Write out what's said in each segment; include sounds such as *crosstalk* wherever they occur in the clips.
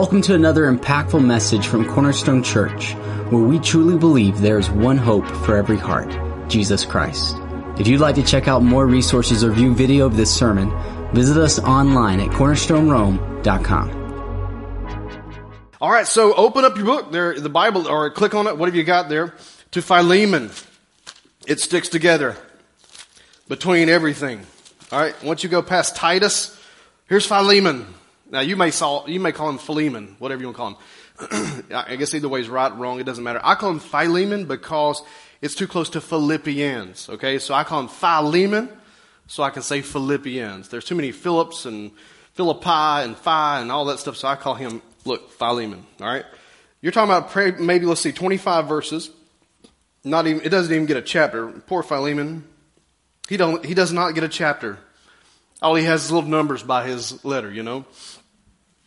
Welcome to another impactful message from Cornerstone Church, where we truly believe there is one hope for every heart Jesus Christ. If you'd like to check out more resources or view video of this sermon, visit us online at cornerstonerome.com. All right, so open up your book there, the Bible, or click on it, whatever you got there, to Philemon. It sticks together between everything. All right, once you go past Titus, here's Philemon. Now you may you may call him Philemon, whatever you want to call him. *clears throat* I guess either way is right, or wrong, it doesn't matter. I call him Philemon because it's too close to Philippians. Okay, so I call him Philemon, so I can say Philippians. There's too many Phillips and Philippi and Phi and all that stuff, so I call him look Philemon. All right, you're talking about maybe let's see, 25 verses. Not even it doesn't even get a chapter. Poor Philemon. He don't he does not get a chapter. All he has is little numbers by his letter, you know.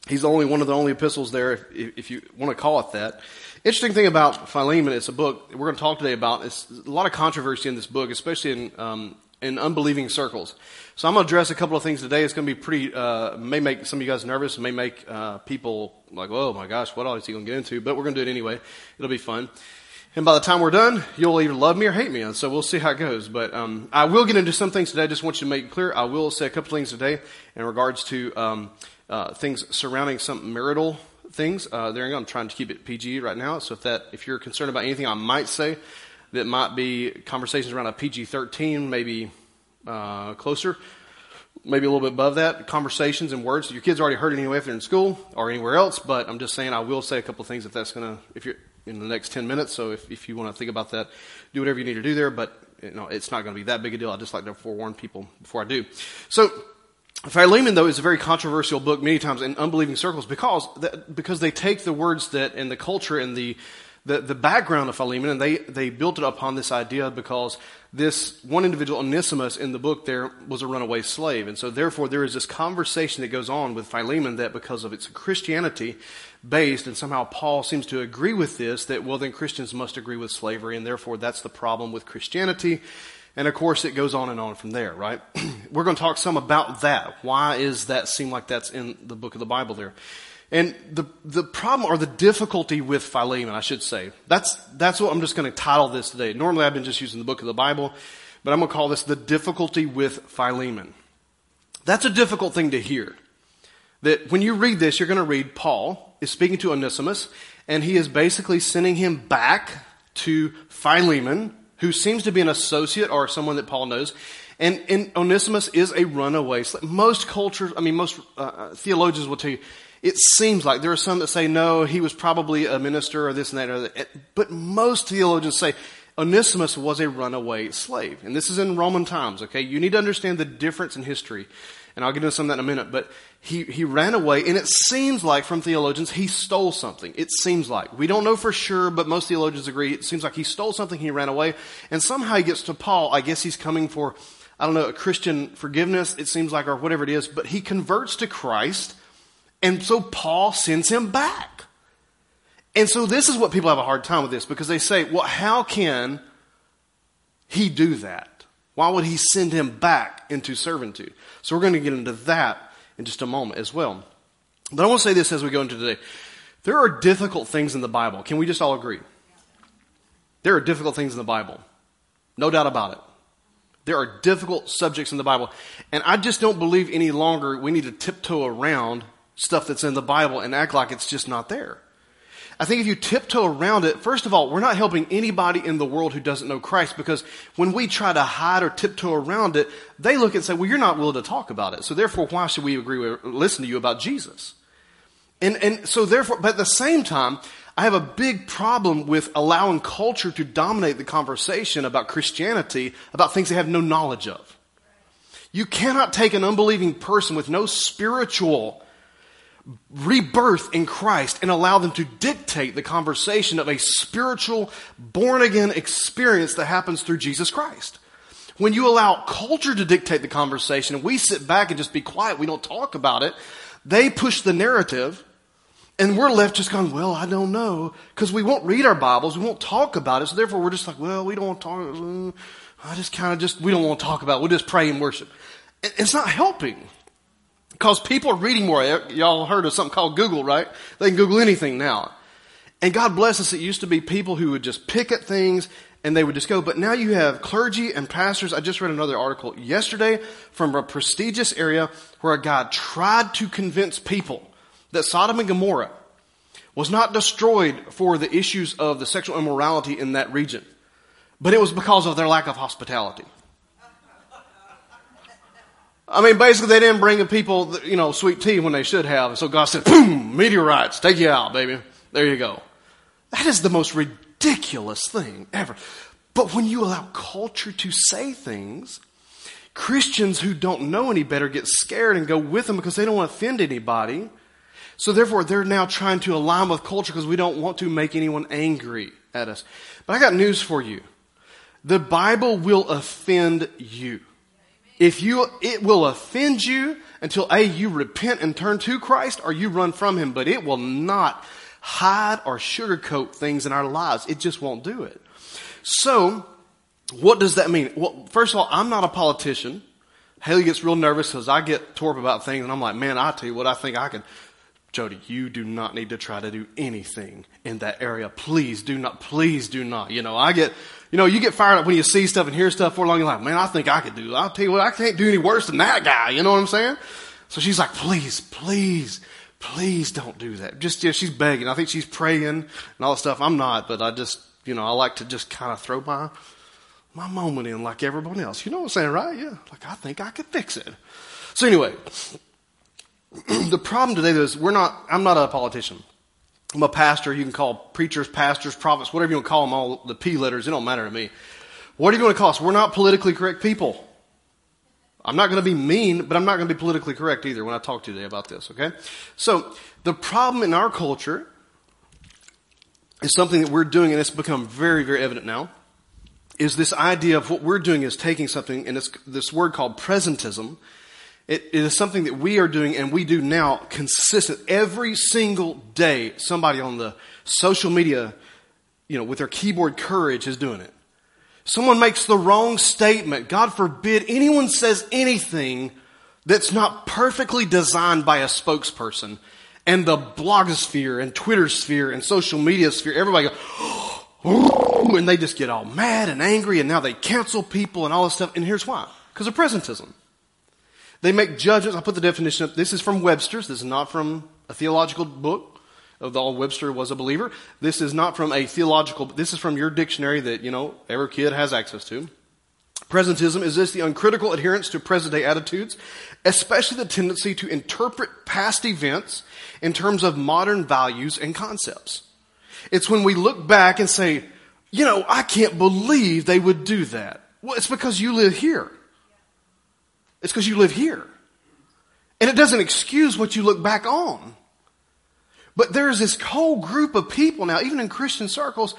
He's the only one of the only epistles there, if, if you want to call it that. Interesting thing about Philemon, it's a book we're going to talk today about. It's a lot of controversy in this book, especially in um, in unbelieving circles. So I'm going to address a couple of things today. It's going to be pretty, uh, may make some of you guys nervous, may make uh, people like, oh my gosh, what all is he going to get into? But we're going to do it anyway. It'll be fun. And by the time we're done, you'll either love me or hate me. And so we'll see how it goes. But um, I will get into some things today. I just want you to make it clear. I will say a couple things today in regards to um, uh, things surrounding some marital things. Uh, there. I'm trying to keep it PG right now. So if that, if you're concerned about anything I might say that might be conversations around a PG-13, maybe uh, closer, maybe a little bit above that, conversations and words. Your kids already heard it anyway if they're in school or anywhere else. But I'm just saying I will say a couple things if that's going to, if you're in the next 10 minutes. So if, if you want to think about that, do whatever you need to do there. But you know, it's not going to be that big a deal. I just like to forewarn people before I do. So Philemon, though, is a very controversial book many times in unbelieving circles because, because they take the words that and the culture and the, the, the background of Philemon and they, they built it upon this idea because this one individual, Onesimus, in the book there was a runaway slave. And so therefore there is this conversation that goes on with Philemon that because of its Christianity based, and somehow Paul seems to agree with this, that well then Christians must agree with slavery and therefore that's the problem with Christianity. And of course, it goes on and on from there, right? *clears throat* We're going to talk some about that. Why is that seem like that's in the book of the Bible there? And the, the problem or the difficulty with Philemon, I should say, that's, that's what I'm just going to title this today. Normally I've been just using the book of the Bible, but I'm going to call this the difficulty with Philemon. That's a difficult thing to hear. That when you read this, you're going to read Paul is speaking to Onesimus, and he is basically sending him back to Philemon, who seems to be an associate or someone that Paul knows. And, and Onesimus is a runaway. Most cultures, I mean, most uh, uh, theologians will tell you, it seems like there are some that say, no, he was probably a minister or this and that. Or that. But most theologians say Onesimus was a runaway slave. And this is in Roman times, okay? You need to understand the difference in history and I'll get into some of that in a minute, but he, he ran away, and it seems like from theologians, he stole something. It seems like. We don't know for sure, but most theologians agree. It seems like he stole something, he ran away, and somehow he gets to Paul. I guess he's coming for, I don't know, a Christian forgiveness, it seems like, or whatever it is, but he converts to Christ, and so Paul sends him back. And so this is what people have a hard time with this, because they say, well, how can he do that? Why would he send him back into servitude? So we're going to get into that in just a moment as well. But I want to say this as we go into today. There are difficult things in the Bible. Can we just all agree? There are difficult things in the Bible. No doubt about it. There are difficult subjects in the Bible. And I just don't believe any longer we need to tiptoe around stuff that's in the Bible and act like it's just not there. I think if you tiptoe around it, first of all, we're not helping anybody in the world who doesn't know Christ because when we try to hide or tiptoe around it, they look and say, well, you're not willing to talk about it. So therefore, why should we agree with, listen to you about Jesus? And, and so therefore, but at the same time, I have a big problem with allowing culture to dominate the conversation about Christianity, about things they have no knowledge of. You cannot take an unbelieving person with no spiritual rebirth in Christ and allow them to dictate the conversation of a spiritual, born again experience that happens through Jesus Christ. When you allow culture to dictate the conversation and we sit back and just be quiet, we don't talk about it, they push the narrative and we're left just going, well, I don't know, because we won't read our Bibles, we won't talk about it, so therefore we're just like, well, we don't want to talk, mm, I just kind of just, we don't want to talk about it, we'll just pray and worship. It's not helping. Because people are reading more. Y'all heard of something called Google, right? They can Google anything now. And God bless us, it used to be people who would just pick at things and they would just go. But now you have clergy and pastors. I just read another article yesterday from a prestigious area where a guy tried to convince people that Sodom and Gomorrah was not destroyed for the issues of the sexual immorality in that region, but it was because of their lack of hospitality. I mean, basically, they didn't bring the people, you know, sweet tea when they should have. And so God said, boom, meteorites, take you out, baby. There you go. That is the most ridiculous thing ever. But when you allow culture to say things, Christians who don't know any better get scared and go with them because they don't want to offend anybody. So therefore, they're now trying to align with culture because we don't want to make anyone angry at us. But I got news for you. The Bible will offend you. If you, it will offend you until A, you repent and turn to Christ or you run from Him, but it will not hide or sugarcoat things in our lives. It just won't do it. So, what does that mean? Well, first of all, I'm not a politician. Haley gets real nervous because I get torp about things and I'm like, man, I tell you what, I think I can. Jody, you do not need to try to do anything in that area. Please do not, please do not. You know, I get, you know, you get fired up when you see stuff and hear stuff for long. You're like, man, I think I could do. I'll tell you what, I can't do any worse than that guy. You know what I'm saying? So she's like, please, please, please don't do that. Just, yeah, she's begging. I think she's praying and all that stuff. I'm not, but I just, you know, I like to just kind of throw my, my moment in like everyone else. You know what I'm saying, right? Yeah. Like, I think I could fix it. So anyway, *clears throat* the problem today is we're not, I'm not a politician. I'm a pastor. You can call preachers, pastors, prophets, whatever you want to call them, all the P letters. It don't matter to me. What are you going to call us? We're not politically correct people. I'm not going to be mean, but I'm not going to be politically correct either when I talk to you today about this, okay? So, the problem in our culture is something that we're doing, and it's become very, very evident now, is this idea of what we're doing is taking something, and it's this word called presentism, it, it is something that we are doing and we do now consistent. Every single day, somebody on the social media, you know, with their keyboard courage is doing it. Someone makes the wrong statement. God forbid anyone says anything that's not perfectly designed by a spokesperson. And the blogosphere and Twitter sphere and social media sphere, everybody goes, *gasps* and they just get all mad and angry and now they cancel people and all this stuff. And here's why. Because of presentism. They make judgments. I put the definition up. This is from Webster's. This is not from a theological book. Although Webster was a believer. This is not from a theological, this is from your dictionary that, you know, every kid has access to. Presentism is this the uncritical adherence to present day attitudes, especially the tendency to interpret past events in terms of modern values and concepts. It's when we look back and say, you know, I can't believe they would do that. Well, it's because you live here. It's because you live here. And it doesn't excuse what you look back on. But there's this whole group of people now, even in Christian circles,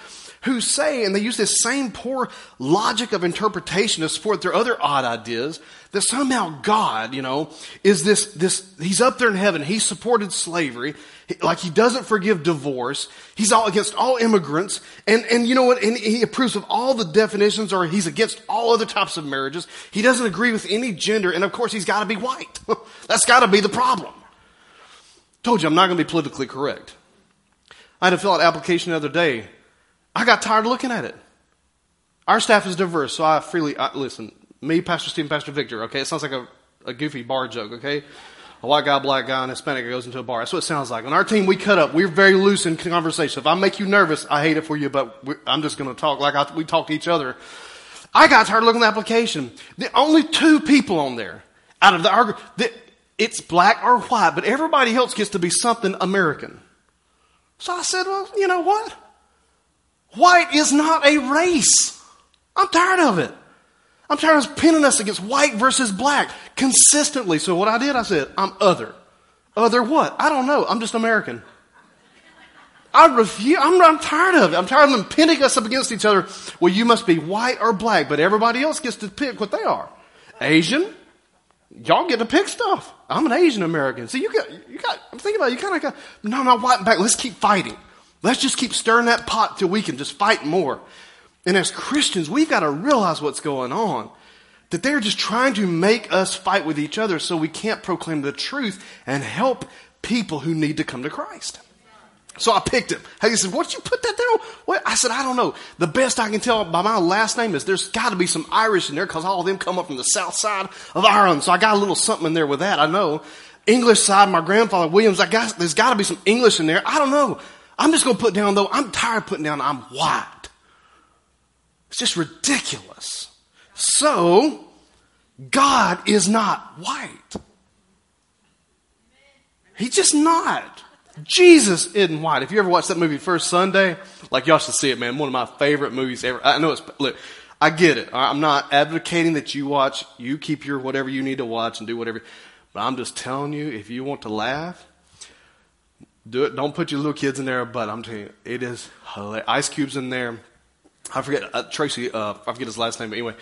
who say, and they use this same poor logic of interpretation to support their other odd ideas, that somehow God, you know, is this, this, he's up there in heaven, he supported slavery, like he doesn't forgive divorce, he's all against all immigrants, and, and you know what, and he approves of all the definitions, or he's against all other types of marriages, he doesn't agree with any gender, and of course he's gotta be white. *laughs* That's gotta be the problem. Told you I'm not gonna be politically correct. I had to fill out an application the other day I got tired of looking at it. Our staff is diverse, so I freely, I, listen, me, Pastor Steve, Pastor Victor, okay? It sounds like a, a goofy bar joke, okay? A white guy, black guy, and Hispanic goes into a bar. That's what it sounds like. On our team, we cut up. We're very loose in conversation. If I make you nervous, I hate it for you, but I'm just going to talk like I, we talk to each other. I got tired looking at the application. The only two people on there out of the argument, it's black or white, but everybody else gets to be something American. So I said, well, you know what? White is not a race. I'm tired of it. I'm tired of pinning us against white versus black consistently. So what I did, I said, I'm other. Other what? I don't know. I'm just American. I refuse. I'm, I'm tired of it. I'm tired of them pinning us up against each other. Well, you must be white or black, but everybody else gets to pick what they are. Asian, y'all get to pick stuff. I'm an Asian American. See, you got, you got, I'm thinking about it, you kind of got, no, not white and black. Let's keep fighting. Let's just keep stirring that pot till we can just fight more. And as Christians, we've got to realize what's going on. that they're just trying to make us fight with each other so we can't proclaim the truth and help people who need to come to Christ. So I picked him. He said, what did you put that there? What? I said, I don't know. The best I can tell by my last name is there's got to be some Irish in there because all of them come up from the south side of Ireland. So I got a little something in there with that. I know. English side, my grandfather Williams, I got, there's got to be some English in there. I don't know. I'm just going to put down though, I'm tired of putting down I'm white. It's just ridiculous. So, God is not white. He's just not. Jesus isn't white. If you ever watched that movie First Sunday, like y'all should see it, man. One of my favorite movies ever. I know it's, look, I get it. I'm not advocating that you watch, you keep your whatever you need to watch and do whatever. But I'm just telling you, if you want to laugh, do it. Don't put your little kids in there, but I'm telling you, it is hilarious. Ice Cube's in there. I forget, uh, Tracy, uh, I forget his last name, but anyway.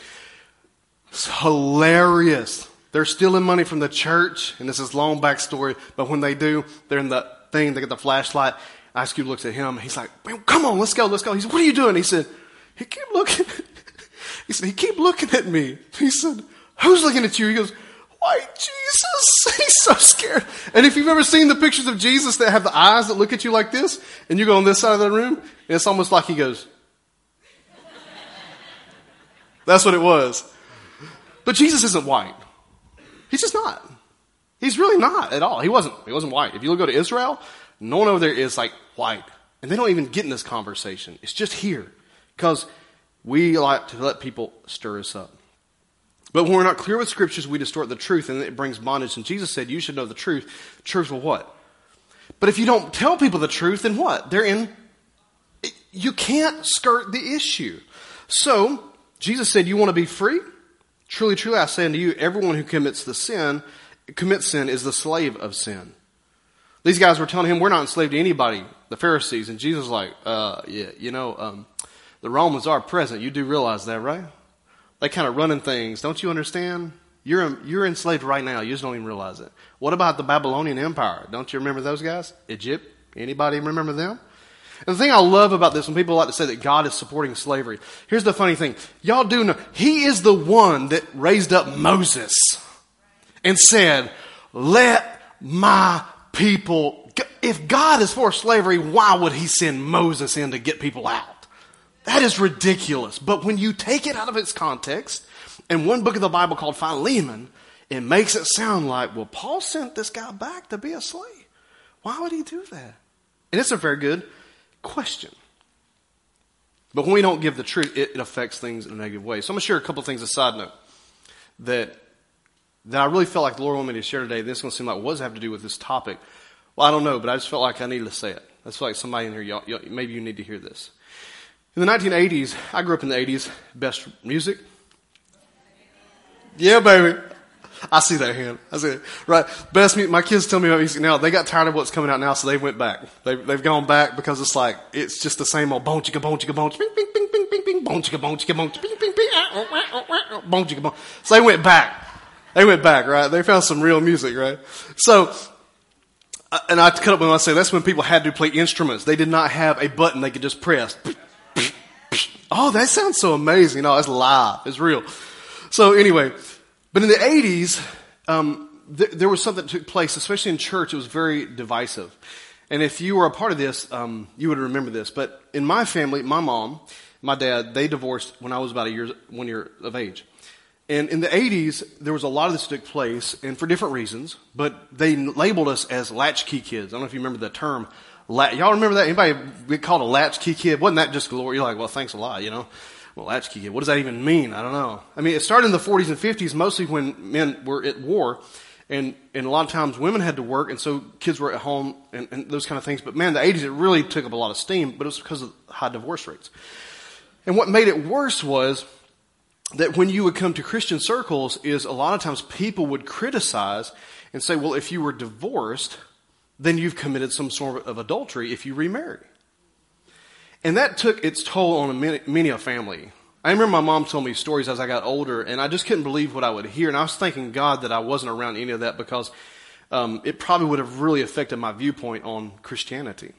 It's hilarious. They're stealing money from the church, and this is long backstory, but when they do, they're in the thing, they get the flashlight. Ice Cube looks at him, he's like, come on, let's go, let's go. He said, what are you doing? He said, he keep looking, *laughs* he said, he keep looking at me. He said, who's looking at you? He goes, white Jesus. *laughs* He's so scared. And if you've ever seen the pictures of Jesus that have the eyes that look at you like this, and you go on this side of the room, and it's almost like he goes. *laughs* That's what it was. But Jesus isn't white. He's just not. He's really not at all. He wasn't. He wasn't white. If you go to Israel, no one over there is like white. And they don't even get in this conversation. It's just here. Because we like to let people stir us up. But when we're not clear with scriptures, we distort the truth and it brings bondage. And Jesus said, you should know the truth. Truth will what? But if you don't tell people the truth, then what? They're in, you can't skirt the issue. So, Jesus said, you want to be free? Truly, truly, I say unto you, everyone who commits the sin, commits sin is the slave of sin. These guys were telling him, we're not enslaved to anybody, the Pharisees. And Jesus like, uh, yeah, you know, um, the Romans are present. You do realize that, right? They kind of running things. Don't you understand? You're, you're enslaved right now. You just don't even realize it. What about the Babylonian Empire? Don't you remember those guys? Egypt? Anybody remember them? And the thing I love about this, when people like to say that God is supporting slavery, here's the funny thing. Y'all do know, He is the one that raised up Moses and said, let my people, if God is for slavery, why would He send Moses in to get people out? That is ridiculous. But when you take it out of its context, in one book of the Bible called Philemon, it makes it sound like, well, Paul sent this guy back to be a slave. Why would he do that? And it's a very good question. But when we don't give the truth, it, it affects things in a negative way. So I'm going to share a couple things, a side note, that, that I really felt like the Lord wanted me to share today. This is going to seem like what does it have to do with this topic? Well, I don't know, but I just felt like I needed to say it. I That's like somebody in here, y'all, y'all, maybe you need to hear this. In the 1980s, I grew up in the 80s, best music. Yeah, baby. I see that hand. I see it. Right. Best music. My kids tell me about music now. They got tired of what's coming out now, so they went back. They, they've gone back because it's like, it's just the same old bone chicka bone chicka bone bing bing bing bing bing bing bone chicka bone chicka bing bing bing ah, oh, ah, oh, ah, oh, bone chicka bone. So they went back. They went back, right? They found some real music, right? So, uh, and I cut up when I say that's when people had to play instruments. They did not have a button they could just press. Oh, that sounds so amazing. No, it's live. It's real. So anyway, but in the 80s, um, th- there was something that took place, especially in church. It was very divisive. And if you were a part of this, um, you would remember this. But in my family, my mom, my dad, they divorced when I was about a year, one year of age. And in the 80s, there was a lot of this took place, and for different reasons, but they labeled us as latchkey kids. I don't know if you remember the term Y'all remember that? Anybody get called a latchkey kid? Wasn't that just glory? You're like, well, thanks a lot, you know? Well, latchkey kid. What does that even mean? I don't know. I mean, it started in the 40s and 50s, mostly when men were at war. And, and a lot of times women had to work, and so kids were at home and, and those kind of things. But man, the 80s, it really took up a lot of steam, but it was because of high divorce rates. And what made it worse was that when you would come to Christian circles is a lot of times people would criticize and say, well, if you were divorced, then you've committed some sort of adultery if you remarry. And that took its toll on many, a family. I remember my mom told me stories as I got older, and I just couldn't believe what I would hear. And I was thanking God that I wasn't around any of that because um, it probably would have really affected my viewpoint on Christianity.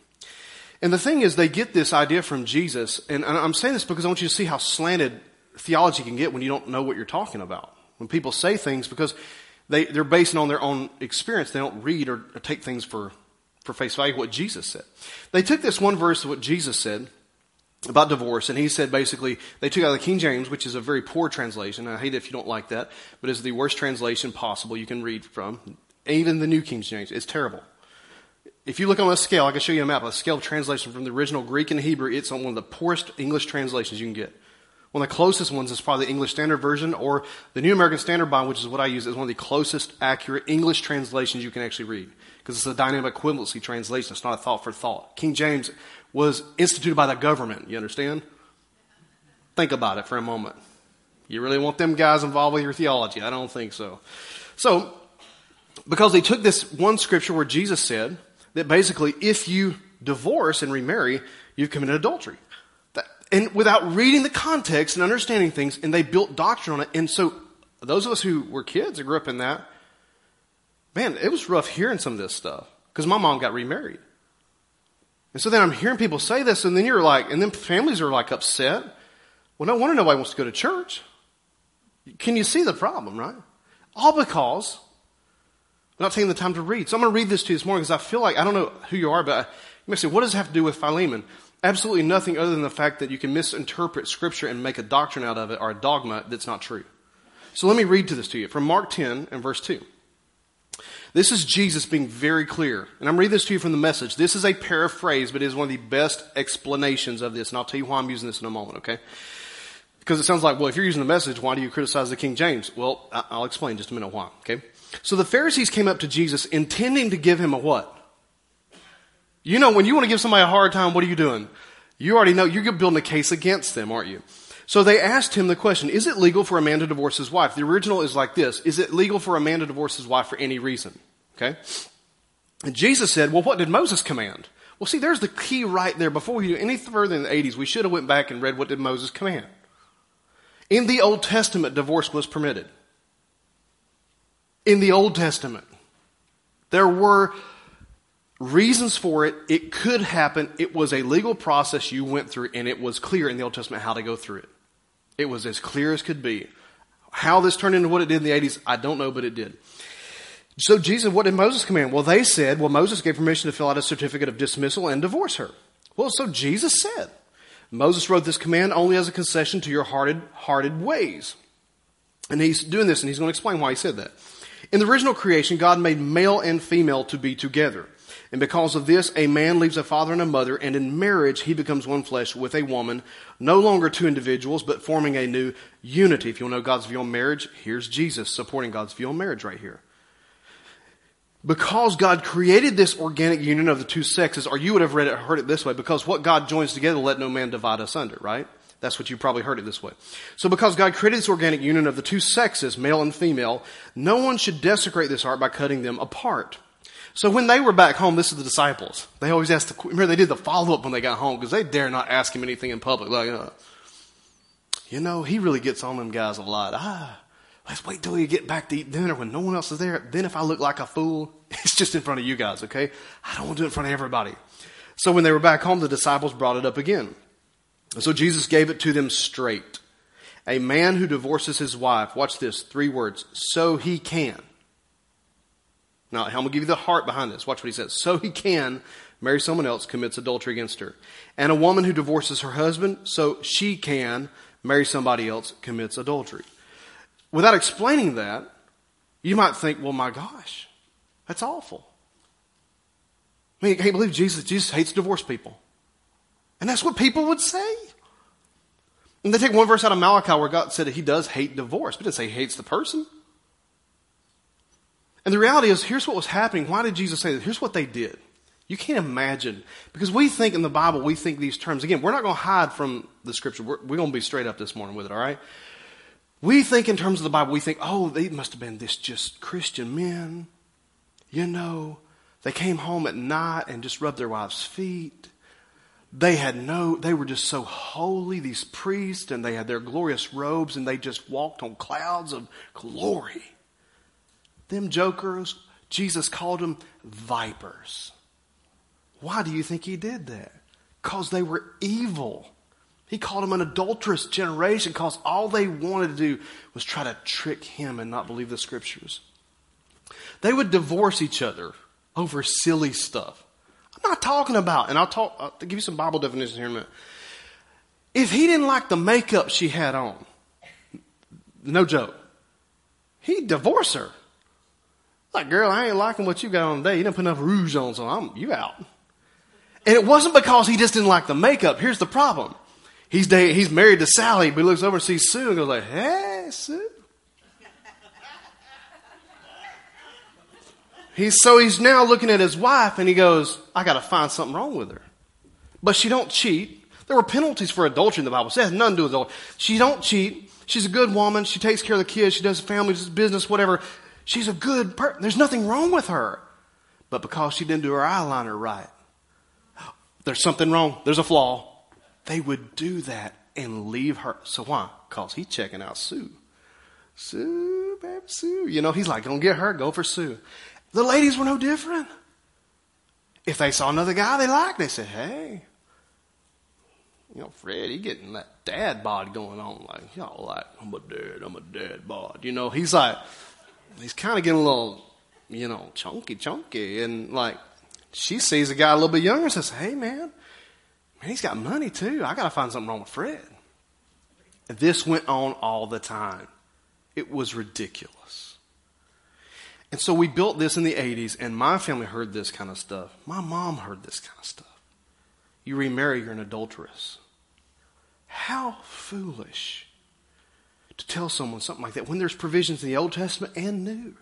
And the thing is, they get this idea from Jesus, and I'm saying this because I want you to see how slanted theology can get when you don't know what you're talking about. when people say things because they, they're basing on their own experience. They don't read or, take things for, for face value what Jesus said. They took this one verse of what Jesus said about divorce, and he said basically they took out the King James, which is a very poor translation. I hate it if you don't like that, but it's the worst translation possible you can read from. Even the New King James, it's terrible. If you look on a scale, I can show you a map, a scale of translation from the original Greek and Hebrew, it's on one of the poorest English translations you can get. One of the closest ones is probably the English Standard Version or the New American Standard Bible, which is what I use, is one of the closest accurate English translations you can actually read. Because it's a dynamic equivalency translation. It's not a thought for thought. King James was instituted by the government. You understand? Think about it for a moment. You really want them guys involved with your theology? I don't think so. So, because they took this one scripture where Jesus said that basically if you divorce and remarry, you've committed adultery. And without reading the context and understanding things, and they built doctrine on it. And so, those of us who were kids and grew up in that, man, it was rough hearing some of this stuff. Because my mom got remarried. And so then I'm hearing people say this, and then you're like, and then families are like upset. Well, no wonder nobody wants to go to church. Can you see the problem, right? All because we're not taking the time to read. So I'm going to read this to you this morning because I feel like, I don't know who you are, but uh, you may say, what does it have to do with Philemon? Absolutely nothing other than the fact that you can misinterpret scripture and make a doctrine out of it or a dogma that's not true. So let me read to this to you from Mark 10 and verse 2. This is Jesus being very clear. And I'm reading this to you from the message. This is a paraphrase, but it is one of the best explanations of this. And I'll tell you why I'm using this in a moment, okay? Because it sounds like, well, if you're using the message, why do you criticize the King James? Well, I'll explain just a minute why, okay? So the Pharisees came up to Jesus intending to give him a what? You know, when you want to give somebody a hard time, what are you doing? You already know you're building a case against them, aren't you? So they asked him the question, is it legal for a man to divorce his wife? The original is like this. Is it legal for a man to divorce his wife for any reason? Okay? And Jesus said, well, what did Moses command? Well, see, there's the key right there. Before we do any further in the 80s, we should have went back and read what did Moses command. In the Old Testament, divorce was permitted. In the Old Testament, there were reasons for it. It could happen. It was a legal process you went through, and it was clear in the Old Testament how to go through it. It was as clear as could be. How this turned into what it did in the 80s, I don't know, but it did. So Jesus, what did Moses command? Well, they said, well, Moses gave permission to fill out a certificate of dismissal and divorce her. Well, so Jesus said, Moses wrote this command only as a concession to your hearted, hearted ways. And he's doing this, and he's going to explain why he said that. In the original creation, God made male and female to be together. And because of this, a man leaves a father and a mother, and in marriage, he becomes one flesh with a woman, no longer two individuals, but forming a new unity. If you want to know God's view on marriage, here's Jesus supporting God's view on marriage right here. Because God created this organic union of the two sexes, or you would have read it, heard it this way, because what God joins together, let no man divide asunder, right? That's what you probably heard it this way. So because God created this organic union of the two sexes, male and female, no one should desecrate this art by cutting them apart. So when they were back home, this is the disciples. They always asked the, remember they did the follow up when they got home because they dare not ask him anything in public. Like, uh, you know, he really gets on them guys a lot. Ah, let's wait till you get back to eat dinner when no one else is there. Then if I look like a fool, *laughs* it's just in front of you guys, okay? I don't want to do it in front of everybody. So when they were back home, the disciples brought it up again. So Jesus gave it to them straight. A man who divorces his wife, watch this, three words, so he can. Now, I'm going to give you the heart behind this. Watch what he says. So he can marry someone else, commits adultery against her. And a woman who divorces her husband, so she can marry somebody else, commits adultery. Without explaining that, you might think, well, my gosh, that's awful. I mean, I can't believe Jesus, Jesus hates divorced people. And that's what people would say. And they take one verse out of Malachi where God said that he does hate divorce, but it didn't say he hates the person. And the reality is, here's what was happening. Why did Jesus say that? Here's what they did. You can't imagine. Because we think in the Bible, we think these terms. Again, we're not going to hide from the scripture. We're, we're going to be straight up this morning with it, all right? We think in terms of the Bible, we think, oh, they must have been this just Christian men. You know, they came home at night and just rubbed their wives' feet. They had no, they were just so holy, these priests, and they had their glorious robes, and they just walked on clouds of glory. Them jokers, Jesus called them vipers. Why do you think he did that? Because they were evil. He called them an adulterous generation because all they wanted to do was try to trick him and not believe the scriptures. They would divorce each other over silly stuff. I'm not talking about, and I'll talk, I'll give you some Bible definitions here in a minute. If he didn't like the makeup she had on, no joke, he'd divorce her. Like, girl, I ain't liking what you got on today. You didn't put enough rouge on, so I'm, you out. And it wasn't because he just didn't like the makeup. Here's the problem. He's, he's married to Sally, but he looks over and sees Sue and goes like, hey, Sue. He's, so he's now looking at his wife and he goes, I gotta find something wrong with her. But she don't cheat. There were penalties for adultery in the Bible. Has nothing to do with adultery. She don't cheat. She's a good woman. She takes care of the kids. She does the family business, whatever. She's a good person. There's nothing wrong with her. But because she didn't do her eyeliner right, there's something wrong. There's a flaw. They would do that and leave her. So why? Because he's checking out Sue. Sue, baby, Sue. You know, he's like, gonna get her, go for Sue. The ladies were no different. If they saw another guy they liked, they said, hey, you know, Fred, he getting that dad bod going on. Like, y'all like, I'm a dad, I'm a dad bod. You know, he's like, he's kind of getting a little, you know, chunky, chunky. And like, she sees a guy a little bit younger and says, hey, man, man, he's got money too. I got to find something wrong with Fred. And this went on all the time. It was ridiculous. And so we built this in the 80s, and my family heard this kind of stuff. My mom heard this kind of stuff. You remarry, you're an adulteress. How foolish to tell someone something like that when there's provisions in the Old Testament and New.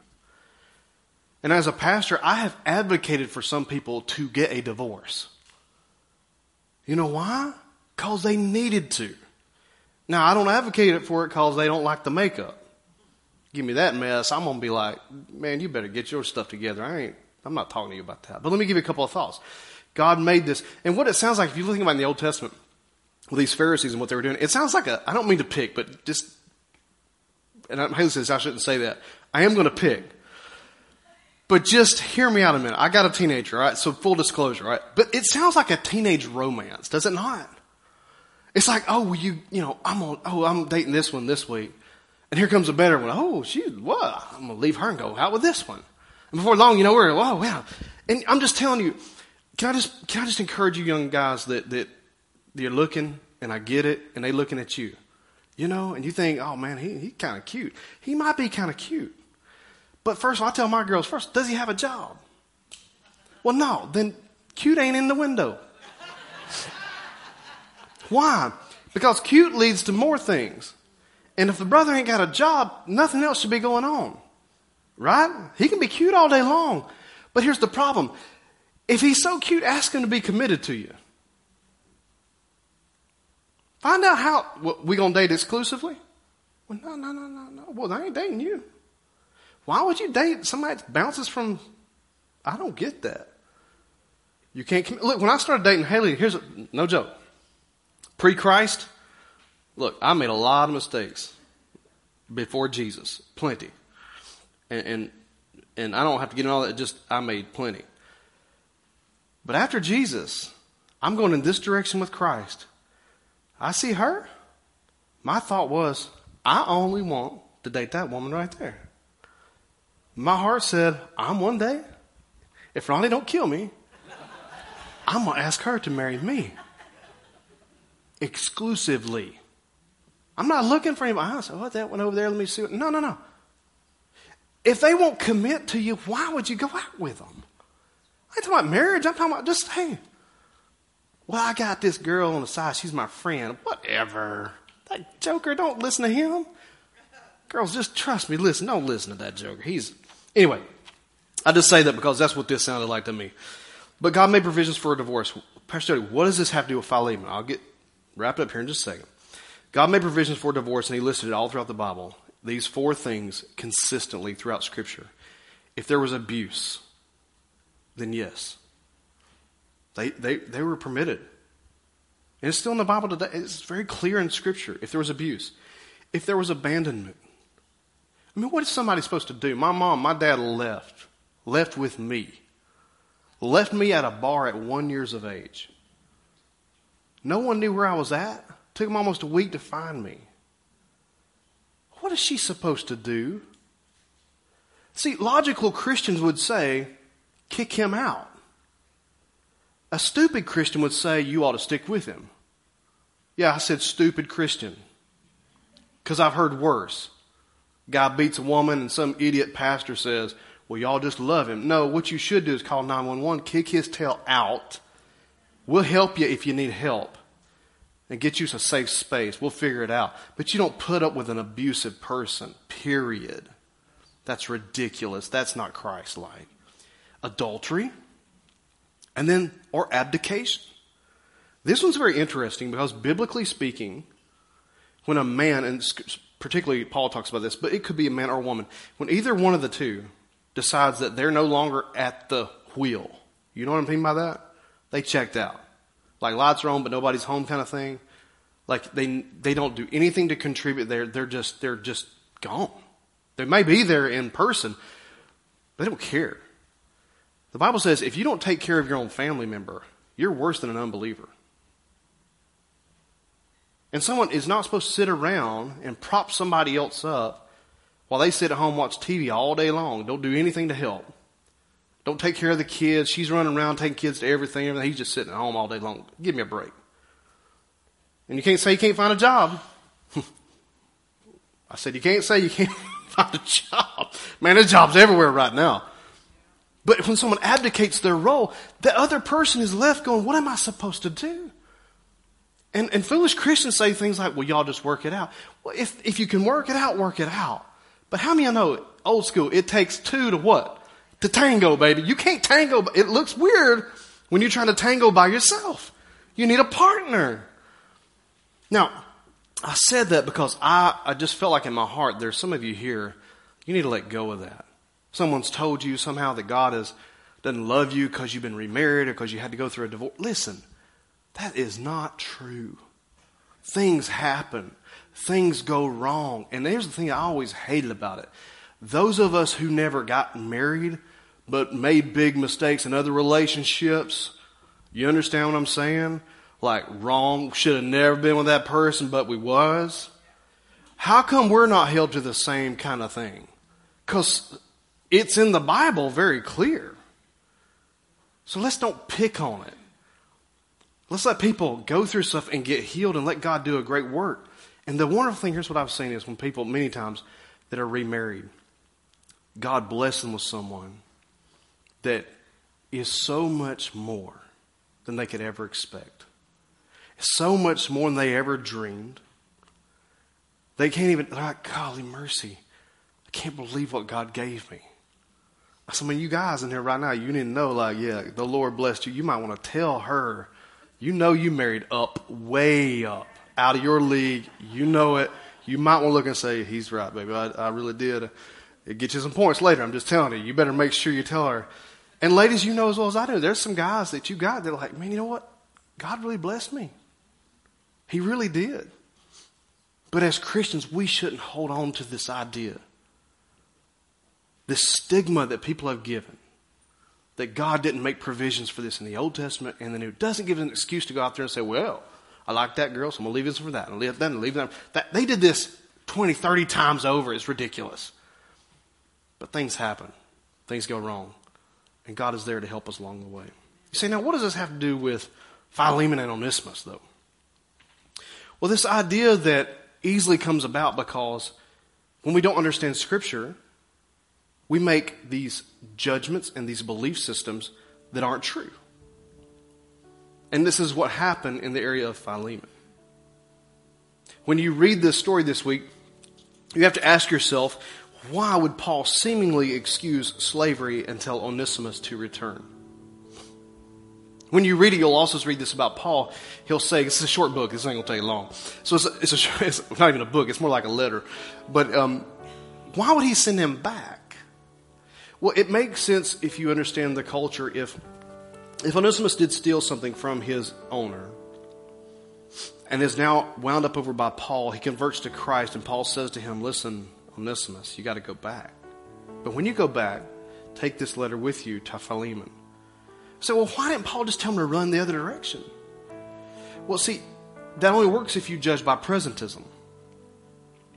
And as a pastor, I have advocated for some people to get a divorce. You know why? Because they needed to. Now, I don't advocate it for it because they don't like the makeup. Give me that mess, I'm going to be like, man, you better get your stuff together. I ain't, I'm not talking to you about that. But let me give you a couple of thoughts. God made this. And what it sounds like, if you look about in the Old Testament, with these Pharisees and what they were doing, it sounds like a, I don't mean to pick, but just, and I'm, I shouldn't say that. I am going to pick. But just hear me out a minute. I got a teenager, right? So full disclosure, right? But it sounds like a teenage romance, does it not? It's like, oh, you, you know, I'm on, oh, I'm dating this one this week. And here comes a better one. Oh, she, what? I'm going to leave her and go out with this one. And before long, you know, we're, wow, wow. And I'm just telling you, can I just, can I just encourage you young guys that, that you're looking and I get it and they looking at you, you know, and you think, oh man, he, he kind of cute. He might be kind of cute. But first, I tell my girls first, does he have a job? Well, no, then cute ain't in the window. *laughs* Why? Because cute leads to more things. And if the brother ain't got a job, nothing else should be going on. Right? He can be cute all day long. But here's the problem. If he's so cute, ask him to be committed to you. Find out how, what, we gonna date exclusively? Well, no, no, no, no, no. Well, I ain't dating you. Why would you date somebody that bounces from, I don't get that. You can't, look, when I started dating Haley, here's, a, no joke. Pre-Christ, look, I made a lot of mistakes before Jesus. Plenty. And, and, and I don't have to get into all that, just, I made plenty. But after Jesus, I'm going in this direction with Christ. I see her. My thought was, I only want to date that woman right there. My heart said, I'm one day, if Ronnie don't kill me, I'm going to ask her to marry me. Exclusively. I'm not looking for him. I said, oh, that one over there, let me see. What. No, no, no. If they won't commit to you, why would you go out with them? I ain't talking about marriage. I'm talking about just, hey, well, I got this girl on the side. She's my friend. Whatever. That joker, don't listen to him. Girls, just trust me. Listen, don't listen to that joker. He's, anyway, I just say that because that's what this sounded like to me. But God made provisions for a divorce. Pastor Jody, what does this have to do with Philemon? I'll get, wrap it up here in just a second. God made provisions for divorce and he listed it all throughout the Bible. These four things consistently throughout scripture. If there was abuse, then yes, they, they, they were permitted. And it's still in the Bible today. It's very clear in Scripture if there was abuse, if there was abandonment. I mean, what is somebody supposed to do? My mom, my dad left, left with me, left me at a bar at one years of age. No one knew where I was at. Took him almost a week to find me. What is she supposed to do? See, logical Christians would say, kick him out. A stupid Christian would say, you ought to stick with him. Yeah, I said stupid Christian. Because I've heard worse. Guy beats a woman and some idiot pastor says, well, y'all just love him. No, what you should do is call 911, kick his tail out. We'll help you if you need help and get you a safe space. We'll figure it out. But you don't put up with an abusive person, period. That's ridiculous. That's not Christ like. Adultery, and then, or abdication. This one's very interesting because biblically speaking, when a man, and particularly Paul talks about this, but it could be a man or a woman, when either one of the two decides that they're no longer at the wheel, you know what I mean by that? They checked out. Like lights are on, but nobody's home kind of thing. Like they, they don't do anything to contribute. They're, they're just, they're just gone. They may be there in person, but they don't care. The Bible says if you don't take care of your own family member, you're worse than an unbeliever. And someone is not supposed to sit around and prop somebody else up while they sit at home watch TV all day long. Don't do anything to help. Don't take care of the kids. She's running around taking kids to everything. everything. He's just sitting at home all day long. Give me a break. And you can't say you can't find a job. *laughs* I said you can't say you can't *laughs* find a job. Man, there's jobs everywhere right now. But when someone abdicates their role, the other person is left going, what am I supposed to do? And, and foolish Christians say things like, well, y'all just work it out. Well, if, if you can work it out, work it out. But how many of you know, old school, it takes two to what? To tango, baby. You can't tango. It looks weird when you're trying to tango by yourself. You need a partner. Now, I said that because I, I just felt like in my heart, there's some of you here, you need to let go of that. Someone's told you somehow that God is, doesn't love you because you've been remarried or because you had to go through a divorce. Listen, that is not true. Things happen. Things go wrong. And there's the thing I always hated about it. Those of us who never got married but made big mistakes in other relationships, you understand what I'm saying? Like wrong, should have never been with that person, but we was. How come we're not held to the same kind of thing? Because it's in the Bible very clear. So let's don't pick on it. Let's let people go through stuff and get healed and let God do a great work. And the wonderful thing, here's what I've seen is when people, many times, that are remarried, God bless them with someone that is so much more than they could ever expect. So much more than they ever dreamed. They can't even, they're like, golly mercy. I can't believe what God gave me. I mean, you guys in here right now, you didn't know, like, yeah, the Lord blessed you. You might want to tell her, you know, you married up, way up, out of your league. You know it. You might want to look and say, he's right, baby. I, I really did. It gets you some points later. I'm just telling you. You better make sure you tell her. And ladies, you know as well as I do, there's some guys that you got that are like, man, you know what? God really blessed me. He really did. But as Christians, we shouldn't hold on to this idea this stigma that people have given that God didn't make provisions for this in the Old Testament and the New doesn't give an excuse to go out there and say, well, I like that girl, so I'm going to leave this for that and leave that and leave that. that. They did this 20, 30 times over. It's ridiculous. But things happen. Things go wrong. And God is there to help us along the way. You say, now what does this have to do with Philemon and Onesimus, though? Well, this idea that easily comes about because when we don't understand Scripture, we make these judgments and these belief systems that aren't true. And this is what happened in the area of Philemon. When you read this story this week, you have to ask yourself, why would Paul seemingly excuse slavery and tell Onesimus to return? When you read it, you'll also read this about Paul. He'll say, "This is a short book. This ain't gonna take long." So it's, a, it's, a, *laughs* it's not even a book. It's more like a letter. But um, why would he send him back? Well, it makes sense if you understand the culture. If, if Onesimus did steal something from his owner and is now wound up over by Paul, he converts to Christ, and Paul says to him, Listen, Onesimus, you got to go back. But when you go back, take this letter with you to Philemon. So, well, why didn't Paul just tell him to run the other direction? Well, see, that only works if you judge by presentism.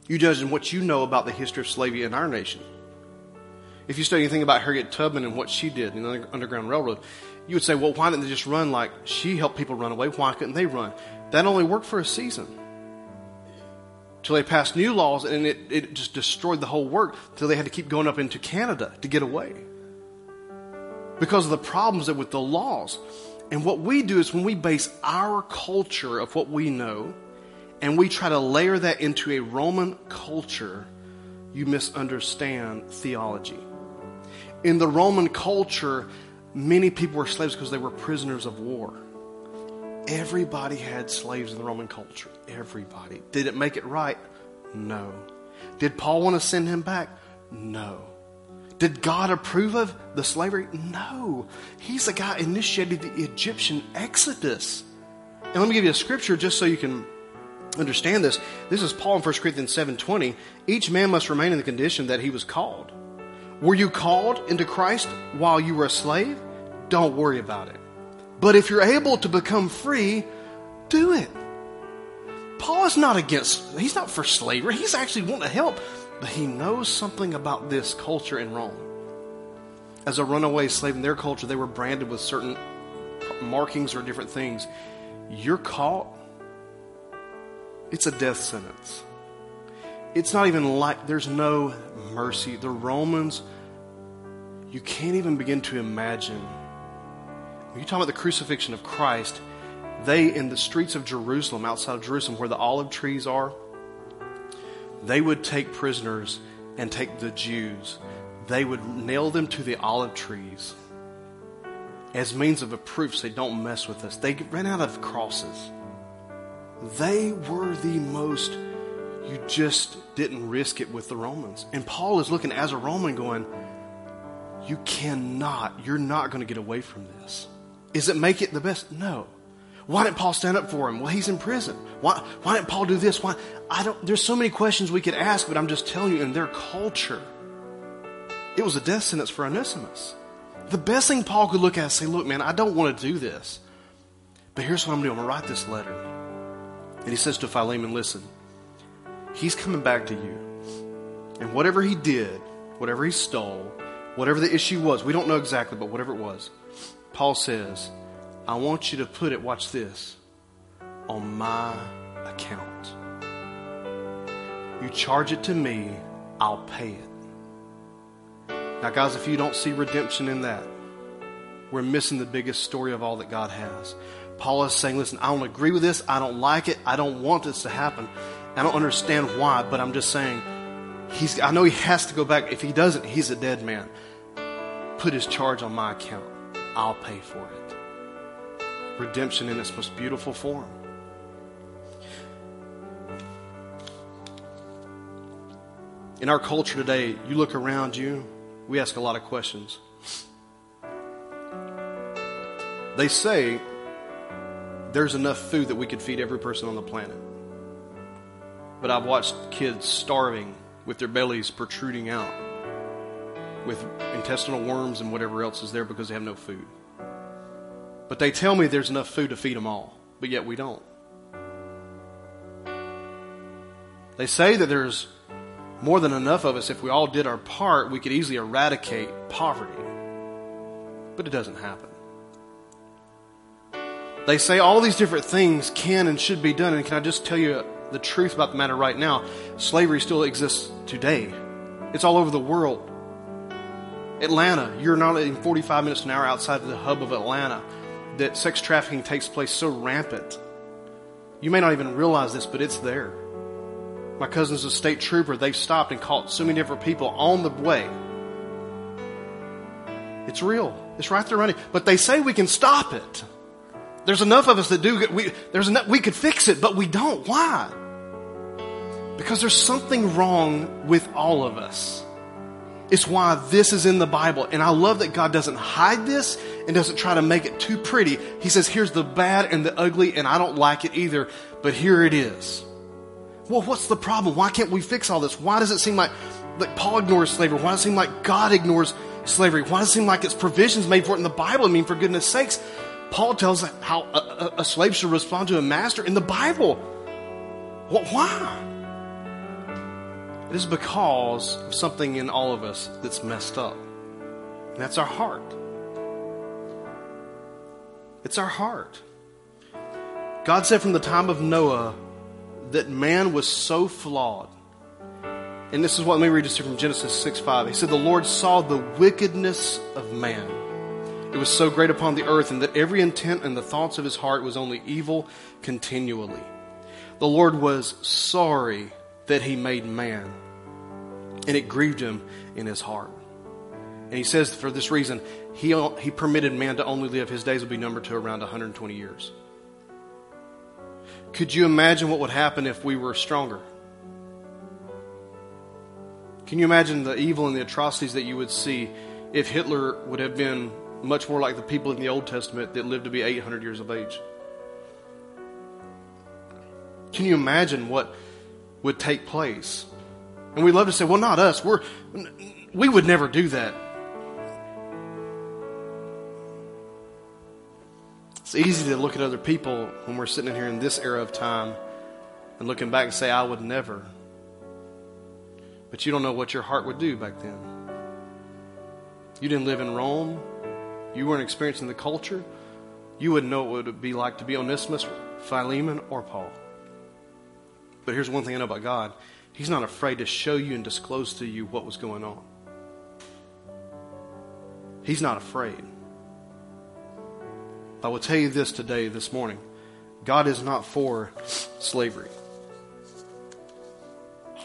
You judge in what you know about the history of slavery in our nation. If you study anything about Harriet Tubman and what she did in the Underground Railroad, you would say, well, why didn't they just run like she helped people run away? Why couldn't they run? That only worked for a season. Till they passed new laws and it, it just destroyed the whole work till they had to keep going up into Canada to get away. Because of the problems that with the laws. And what we do is when we base our culture of what we know and we try to layer that into a Roman culture, you misunderstand theology. In the Roman culture, many people were slaves because they were prisoners of war. Everybody had slaves in the Roman culture. Everybody. Did it make it right? No. Did Paul want to send him back? No. Did God approve of the slavery? No. He's the guy initiated the Egyptian exodus. And let me give you a scripture just so you can understand this. This is Paul in 1 Corinthians 7:20. Each man must remain in the condition that he was called. Were you called into Christ while you were a slave? Don't worry about it. But if you're able to become free, do it. Paul is not against, he's not for slavery. He's actually wanting to help, but he knows something about this culture in Rome. As a runaway slave in their culture, they were branded with certain markings or different things. You're caught, it's a death sentence. It's not even like there's no mercy. The Romans, you can't even begin to imagine. When you talk about the crucifixion of Christ, they, in the streets of Jerusalem, outside of Jerusalem, where the olive trees are, they would take prisoners and take the Jews. They would nail them to the olive trees as means of a proof say, don't mess with us. They ran out of crosses. They were the most, you just didn't risk it with the Romans. And Paul is looking as a Roman going, you cannot, you're not going to get away from this. Is it make it the best? No. Why didn't Paul stand up for him? Well, he's in prison. Why, why didn't Paul do this? Why? I don't, there's so many questions we could ask, but I'm just telling you, in their culture, it was a death sentence for Onesimus. The best thing Paul could look at is say, look, man, I don't want to do this. But here's what I'm going to do. I'm going to write this letter. And he says to Philemon, listen, he's coming back to you. And whatever he did, whatever he stole, whatever the issue was, we don't know exactly, but whatever it was, Paul says, I want you to put it, watch this, on my account. You charge it to me, I'll pay it. Now, guys, if you don't see redemption in that, we're missing the biggest story of all that God has. Paul is saying, listen, I don't agree with this. I don't like it. I don't want this to happen. I don't understand why, but I'm just saying, he's, I know he has to go back. If he doesn't, he's a dead man. Put his charge on my account. I'll pay for it. Redemption in its most beautiful form. In our culture today, you look around you, we ask a lot of questions. They say there's enough food that we could feed every person on the planet. But I've watched kids starving with their bellies protruding out, with intestinal worms and whatever else is there because they have no food. But they tell me there's enough food to feed them all, but yet we don't. They say that there's more than enough of us. If we all did our part, we could easily eradicate poverty. But it doesn't happen. They say all these different things can and should be done. And can I just tell you the truth about the matter right now? Slavery still exists today. It's all over the world. Atlanta, you're not in 45 minutes an hour outside of the hub of Atlanta that sex trafficking takes place so rampant. You may not even realize this, but it's there. My cousin's a state trooper. They've stopped and caught so many different people on the way. It's real. It's right there running. But they say we can stop it. There's enough of us that do. We, there's enough, we could fix it, but we don't. Why? Because there's something wrong with all of us. It's why this is in the Bible. And I love that God doesn't hide this and doesn't try to make it too pretty. He says, here's the bad and the ugly, and I don't like it either, but here it is. Well, what's the problem? Why can't we fix all this? Why does it seem like, like Paul ignores slavery? Why does it seem like God ignores slavery? Why does it seem like it's provisions made for it in the Bible? I mean, for goodness sakes, Paul tells how a, a slave should respond to a master in the Bible. Why? It is because of something in all of us that's messed up. And that's our heart. It's our heart. God said from the time of Noah that man was so flawed. And this is what, let me read this from Genesis 6 5. He said, The Lord saw the wickedness of man. It was so great upon the earth, and that every intent and the thoughts of his heart was only evil continually. The Lord was sorry that he made man, and it grieved him in his heart. And he says, for this reason, he, he permitted man to only live. His days would be numbered to around 120 years. Could you imagine what would happen if we were stronger? Can you imagine the evil and the atrocities that you would see if Hitler would have been much more like the people in the Old Testament that lived to be 800 years of age? Can you imagine what would take place? And we love to say, well, not us. We're, we would never do that. It's easy to look at other people when we're sitting in here in this era of time and looking back and say, I would never. But you don't know what your heart would do back then. You didn't live in Rome. You weren't experiencing the culture. You wouldn't know what it would be like to be Onesimus, Philemon, or Paul. But here's one thing I know about God He's not afraid to show you and disclose to you what was going on. He's not afraid. I will tell you this today, this morning God is not for slavery.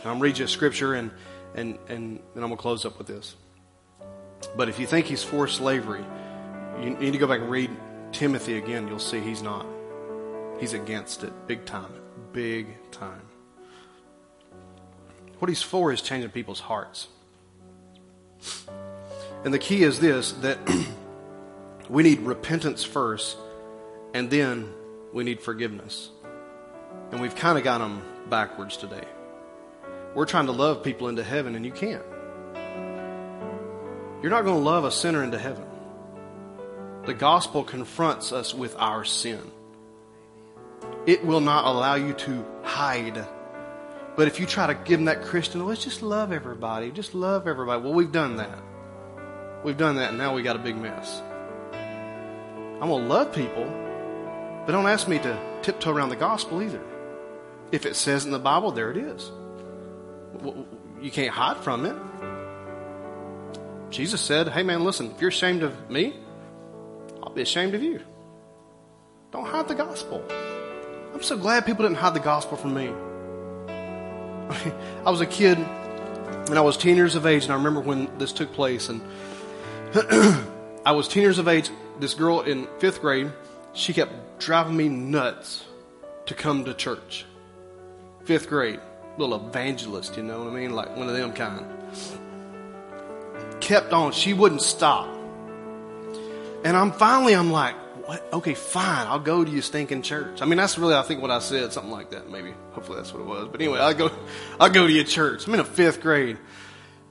I'm reading a scripture and, and, and, and I'm going to close up with this. But if you think he's for slavery, you need to go back and read Timothy again. You'll see he's not. He's against it big time. Big time. What he's for is changing people's hearts. And the key is this that *clears throat* we need repentance first, and then we need forgiveness. And we've kind of got them backwards today. We're trying to love people into heaven, and you can't. You're not going to love a sinner into heaven. The gospel confronts us with our sin. It will not allow you to hide. But if you try to give them that Christian, let's just love everybody, just love everybody. Well, we've done that. We've done that, and now we got a big mess. I'm going to love people, but don't ask me to tiptoe around the gospel either. If it says in the Bible, there it is. You can't hide from it. Jesus said, Hey man, listen, if you're ashamed of me, be ashamed of you. Don't hide the gospel. I'm so glad people didn't hide the gospel from me. *laughs* I was a kid and I was 10 years of age, and I remember when this took place. And *clears throat* I was 10 years of age this girl in fifth grade, she kept driving me nuts to come to church. Fifth grade, little evangelist, you know what I mean? Like one of them kind. Kept on. She wouldn't stop. And I'm finally, I'm like, what? Okay, fine. I'll go to your stinking church. I mean, that's really, I think, what I said, something like that. Maybe, hopefully, that's what it was. But anyway, I go, *laughs* I go to your church. I'm in a fifth grade,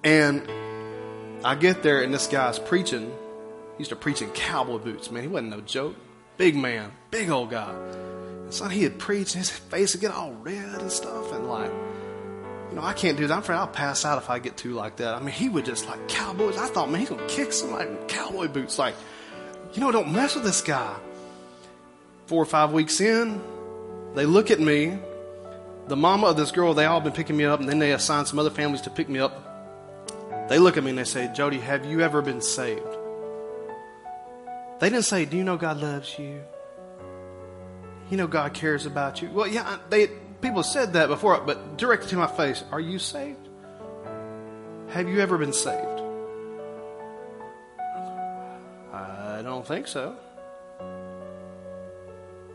and I get there, and this guy's preaching, he used to preach in cowboy boots, man. He wasn't no joke. Big man, big old guy. And so he had preached, and his face would get all red and stuff, and like, you know, I can't do that. I'm afraid I'll pass out if I get too like that. I mean, he would just like cowboys. I thought, man, he's gonna kick somebody in cowboy boots. Like, you know, don't mess with this guy. Four or five weeks in, they look at me. The mama of this girl, they all been picking me up, and then they assign some other families to pick me up. They look at me and they say, Jody, have you ever been saved? They didn't say, Do you know God loves you? You know God cares about you. Well, yeah, they people said that before, but directly to my face, are you saved? Have you ever been saved? I don't think so.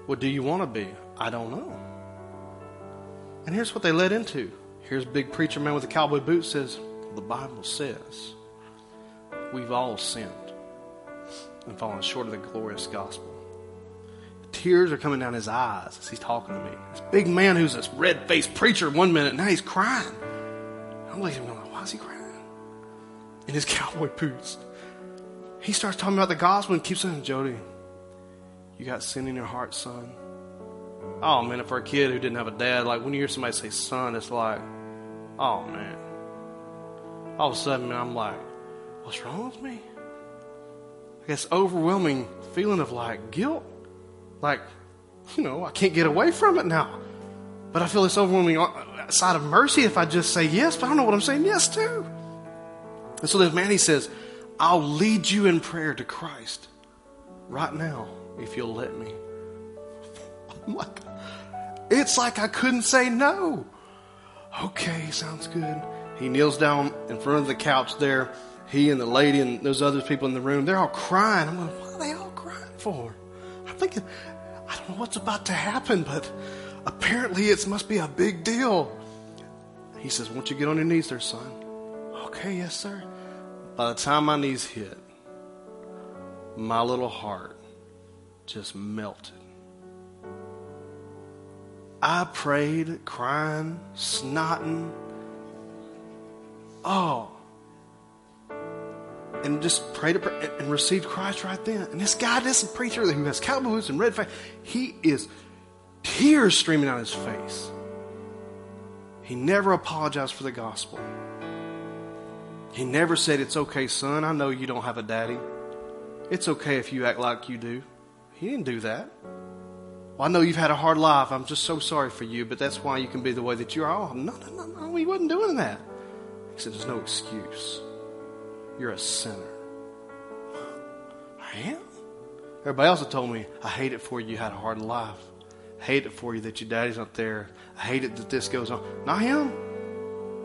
What do you want to be? I don't know. And here's what they led into. Here's big preacher man with a cowboy boot says, the Bible says we've all sinned and fallen short of the glorious gospel. The tears are coming down his eyes as he's talking to me. This big man who's this red faced preacher one minute, now he's crying. I'm looking at him going, why is he crying? In his *laughs* cowboy boots. He starts talking about the gospel and keeps saying, Jody, You got sin in your heart, son? Oh man, if for a kid who didn't have a dad, like when you hear somebody say son, it's like, oh man. All of a sudden, man, I'm like, what's wrong with me? I guess overwhelming feeling of like guilt. Like, you know, I can't get away from it now. But I feel this overwhelming uh, side of mercy if I just say yes, but I don't know what I'm saying yes to. And so this man, he says, I'll lead you in prayer to Christ right now if you'll let me. *laughs* Oh I'm like, it's like I couldn't say no. Okay, sounds good. He kneels down in front of the couch there. He and the lady and those other people in the room, they're all crying. I'm like, what are they all crying for? I'm thinking, I don't know what's about to happen, but apparently it must be a big deal. He says, Won't you get on your knees there, son? Okay, yes, sir. By the time my knees hit, my little heart just melted. I prayed, crying, snotting. Oh. And just prayed and received Christ right then. And this guy, this preacher who has cowboy boots and red face, he is tears streaming down his face. He never apologized for the gospel. He never said, It's okay, son. I know you don't have a daddy. It's okay if you act like you do. He didn't do that. Well, I know you've had a hard life. I'm just so sorry for you, but that's why you can be the way that you are. Oh, no, no, no, no. He wasn't doing that. He said, There's no excuse. You're a sinner. I am? Everybody else told me, I hate it for you. You had a hard life. I hate it for you that your daddy's not there. I hate it that this goes on. Not him.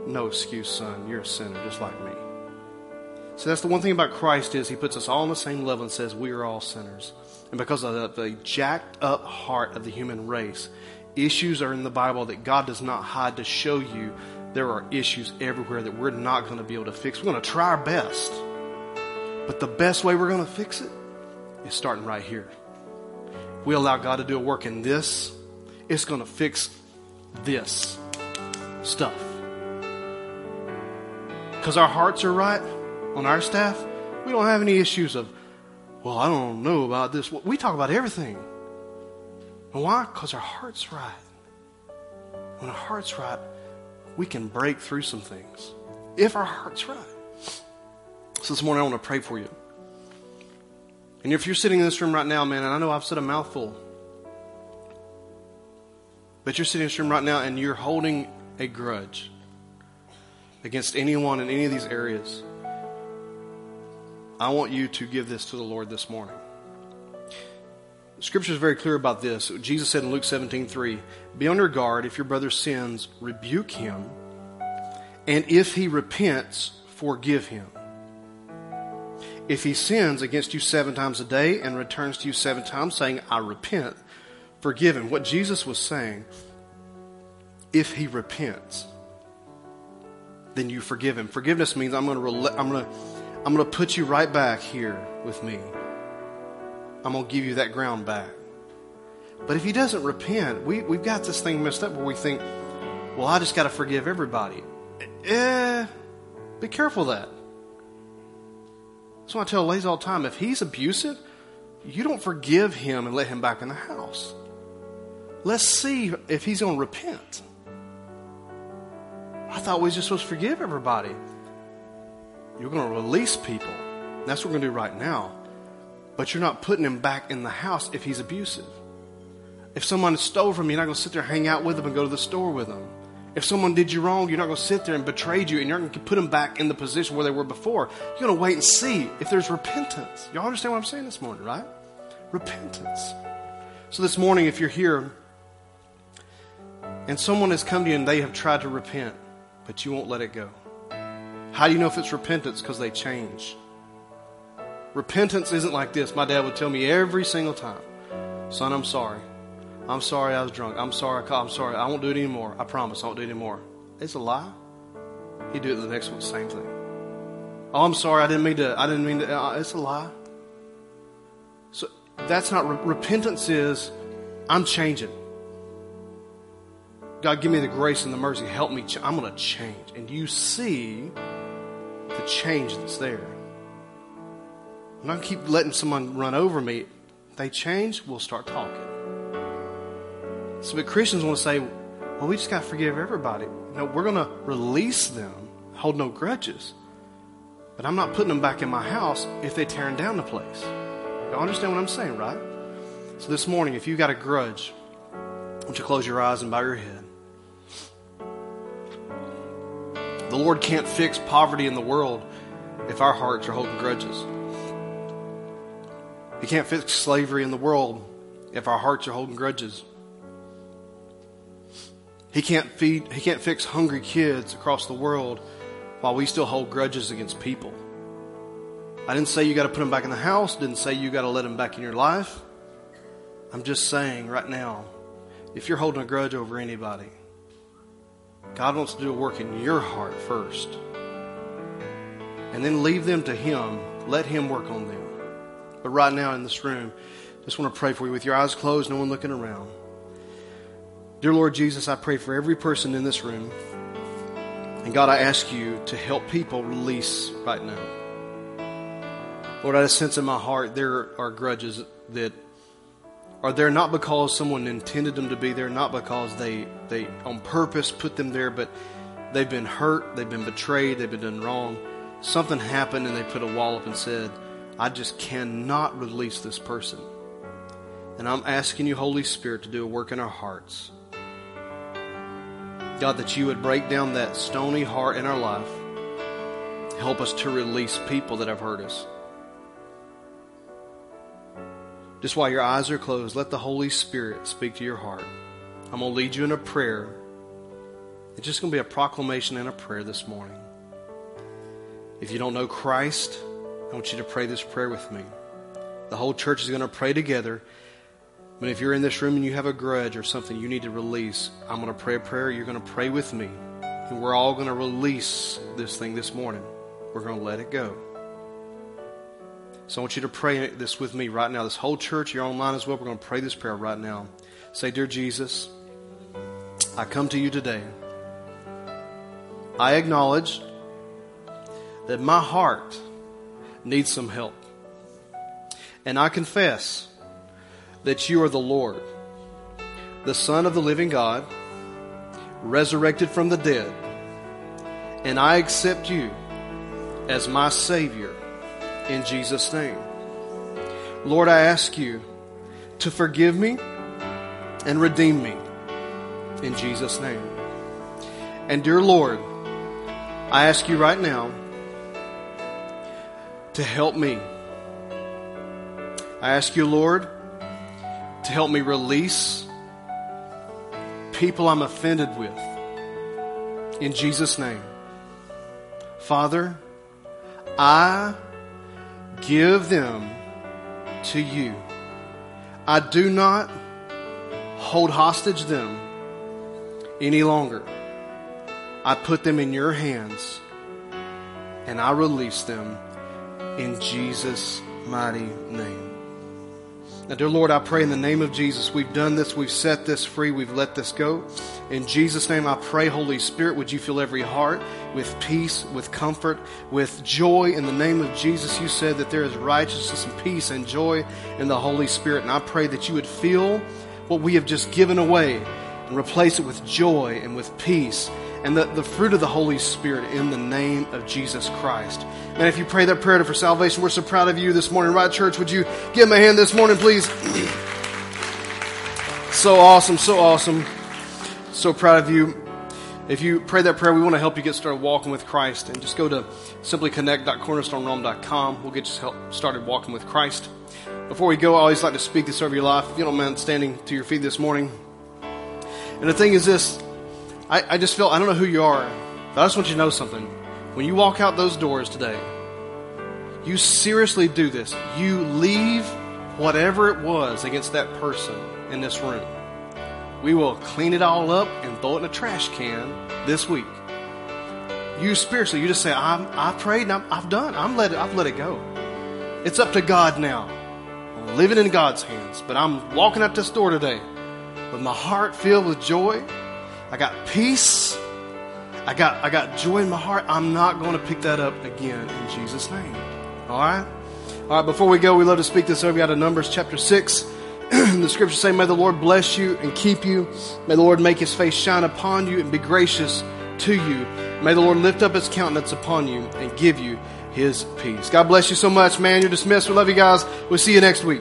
No excuse, son. You're a sinner just like me. So that's the one thing about Christ is he puts us all on the same level and says we are all sinners. And because of the, jacked up heart of the human race, issues are in the Bible that God does not hide to show you there are issues everywhere that we're not going to be able to fix. We're going to try our best. But the best way we're going to fix it is starting right here. We allow God to do a work in this, it's going to fix this stuff. Because our hearts are right on our staff, we don't have any issues of well, I don't know about this. We talk about everything. And why? Because our heart's right. When our heart's right, we can break through some things. If our heart's right. So this morning I want to pray for you. And if you're sitting in this room right now, man, and I know I've said a mouthful, but you're sitting in this room right now and you're holding a grudge against anyone in any of these areas. I want you to give this to the Lord this morning. Scripture is very clear about this. Jesus said in Luke 17, 3, Be on your guard. If your brother sins, rebuke him. And if he repents, forgive him. If he sins against you seven times a day and returns to you seven times saying, I repent, forgive him. What Jesus was saying, if he repents, then you forgive him. Forgiveness means I'm going to, I'm going to, I'm going to put you right back here with me. I'm going to give you that ground back. But if he doesn't repent, we, we've got this thing messed up where we think, well, I just got to forgive everybody. Eh, be careful of that. That's why I tell ladies all the time if he's abusive, you don't forgive him and let him back in the house. Let's see if he's going to repent. I thought we were just supposed to forgive everybody. You're going to release people. That's what we're going to do right now. But you're not putting him back in the house if he's abusive. If someone stole from you, you're not going to sit there and hang out with them and go to the store with them. If someone did you wrong, you're not going to sit there and betrayed you and you're not going to put them back in the position where they were before. You're going to wait and see if there's repentance. Y'all understand what I'm saying this morning, right? Repentance. So this morning, if you're here and someone has come to you and they have tried to repent, but you won't let it go. How do you know if it's repentance? Because they change. Repentance isn't like this. My dad would tell me every single time, son, I'm sorry. I'm sorry I was drunk. I'm sorry. I'm sorry. I won't do it anymore. I promise I won't do it anymore. It's a lie. He'd do it the next one, same thing. Oh, I'm sorry. I didn't mean to. I didn't mean to. Uh, it's a lie. So that's not re- repentance. Is I'm changing. God, give me the grace and the mercy. Help me. Ch- I'm going to change. And you see the change that's there. When I'm keep letting someone run over me. they change, we'll start talking. So, but Christians want to say, well, we just got to forgive everybody. No, we're going to release them, hold no grudges. But I'm not putting them back in my house if they're tearing down the place. Y'all understand what I'm saying, right? So this morning, if you got a grudge, why don't you close your eyes and bow your head? The Lord can't fix poverty in the world if our hearts are holding grudges. He can't fix slavery in the world if our hearts are holding grudges. He can't feed he can't fix hungry kids across the world while we still hold grudges against people. I didn't say you got to put them back in the house, didn't say you got to let them back in your life. I'm just saying right now, if you're holding a grudge over anybody, God wants to do a work in your heart first. And then leave them to Him. Let Him work on them. But right now in this room, just want to pray for you with your eyes closed, no one looking around. Dear Lord Jesus, I pray for every person in this room. And God, I ask you to help people release right now. Lord, I sense in my heart there are grudges that are there not because someone intended them to be there, not because they, they on purpose put them there, but they've been hurt, they've been betrayed, they've been done wrong. Something happened and they put a wall up and said, I just cannot release this person. And I'm asking you, Holy Spirit, to do a work in our hearts. God, that you would break down that stony heart in our life. Help us to release people that have hurt us. Just while your eyes are closed, let the Holy Spirit speak to your heart. I'm going to lead you in a prayer. It's just going to be a proclamation and a prayer this morning. If you don't know Christ, I want you to pray this prayer with me. The whole church is going to pray together. But if you're in this room and you have a grudge or something you need to release, I'm going to pray a prayer. You're going to pray with me. And we're all going to release this thing this morning. We're going to let it go. So I want you to pray this with me right now. This whole church, you're online as well. We're going to pray this prayer right now. Say, Dear Jesus, I come to you today. I acknowledge that my heart needs some help. And I confess that you are the Lord, the Son of the living God, resurrected from the dead, and I accept you as my Savior in Jesus' name. Lord, I ask you to forgive me and redeem me in Jesus' name. And dear Lord, I ask you right now to help me. I ask you, Lord, to help me release people I'm offended with. In Jesus' name. Father, I give them to you. I do not hold hostage them any longer. I put them in your hands and I release them in Jesus' mighty name. Now, dear Lord, I pray in the name of Jesus, we've done this, we've set this free, we've let this go. In Jesus' name, I pray, Holy Spirit, would you fill every heart with peace, with comfort, with joy. In the name of Jesus, you said that there is righteousness and peace and joy in the Holy Spirit. And I pray that you would feel what we have just given away replace it with joy and with peace and the, the fruit of the Holy Spirit in the name of Jesus Christ. And if you pray that prayer for salvation, we're so proud of you this morning. Right, church? Would you give him a hand this morning, please? *clears throat* so awesome, so awesome. So proud of you. If you pray that prayer, we want to help you get started walking with Christ. And just go to simplyconnect.cornerstonerome.com. We'll get you started walking with Christ. Before we go, I always like to speak this over your life. If you don't mind standing to your feet this morning. And the thing is this I, I just feel, I don't know who you are, but I just want you to know something. When you walk out those doors today, you seriously do this. You leave whatever it was against that person in this room. We will clean it all up and throw it in a trash can this week. You spiritually, you just say, I'm, I prayed and i have done. I'm let it, I've let it go. It's up to God now. I'm living in God's hands, but I'm walking out this door today with my heart filled with joy I got peace. I got, I got joy in my heart. I'm not going to pick that up again in Jesus' name. All right? All right, before we go, we love to speak this over you out of Numbers chapter 6. *clears throat* the scriptures say, May the Lord bless you and keep you. May the Lord make his face shine upon you and be gracious to you. May the Lord lift up his countenance upon you and give you his peace. God bless you so much, man. You're dismissed. We love you guys. We'll see you next week.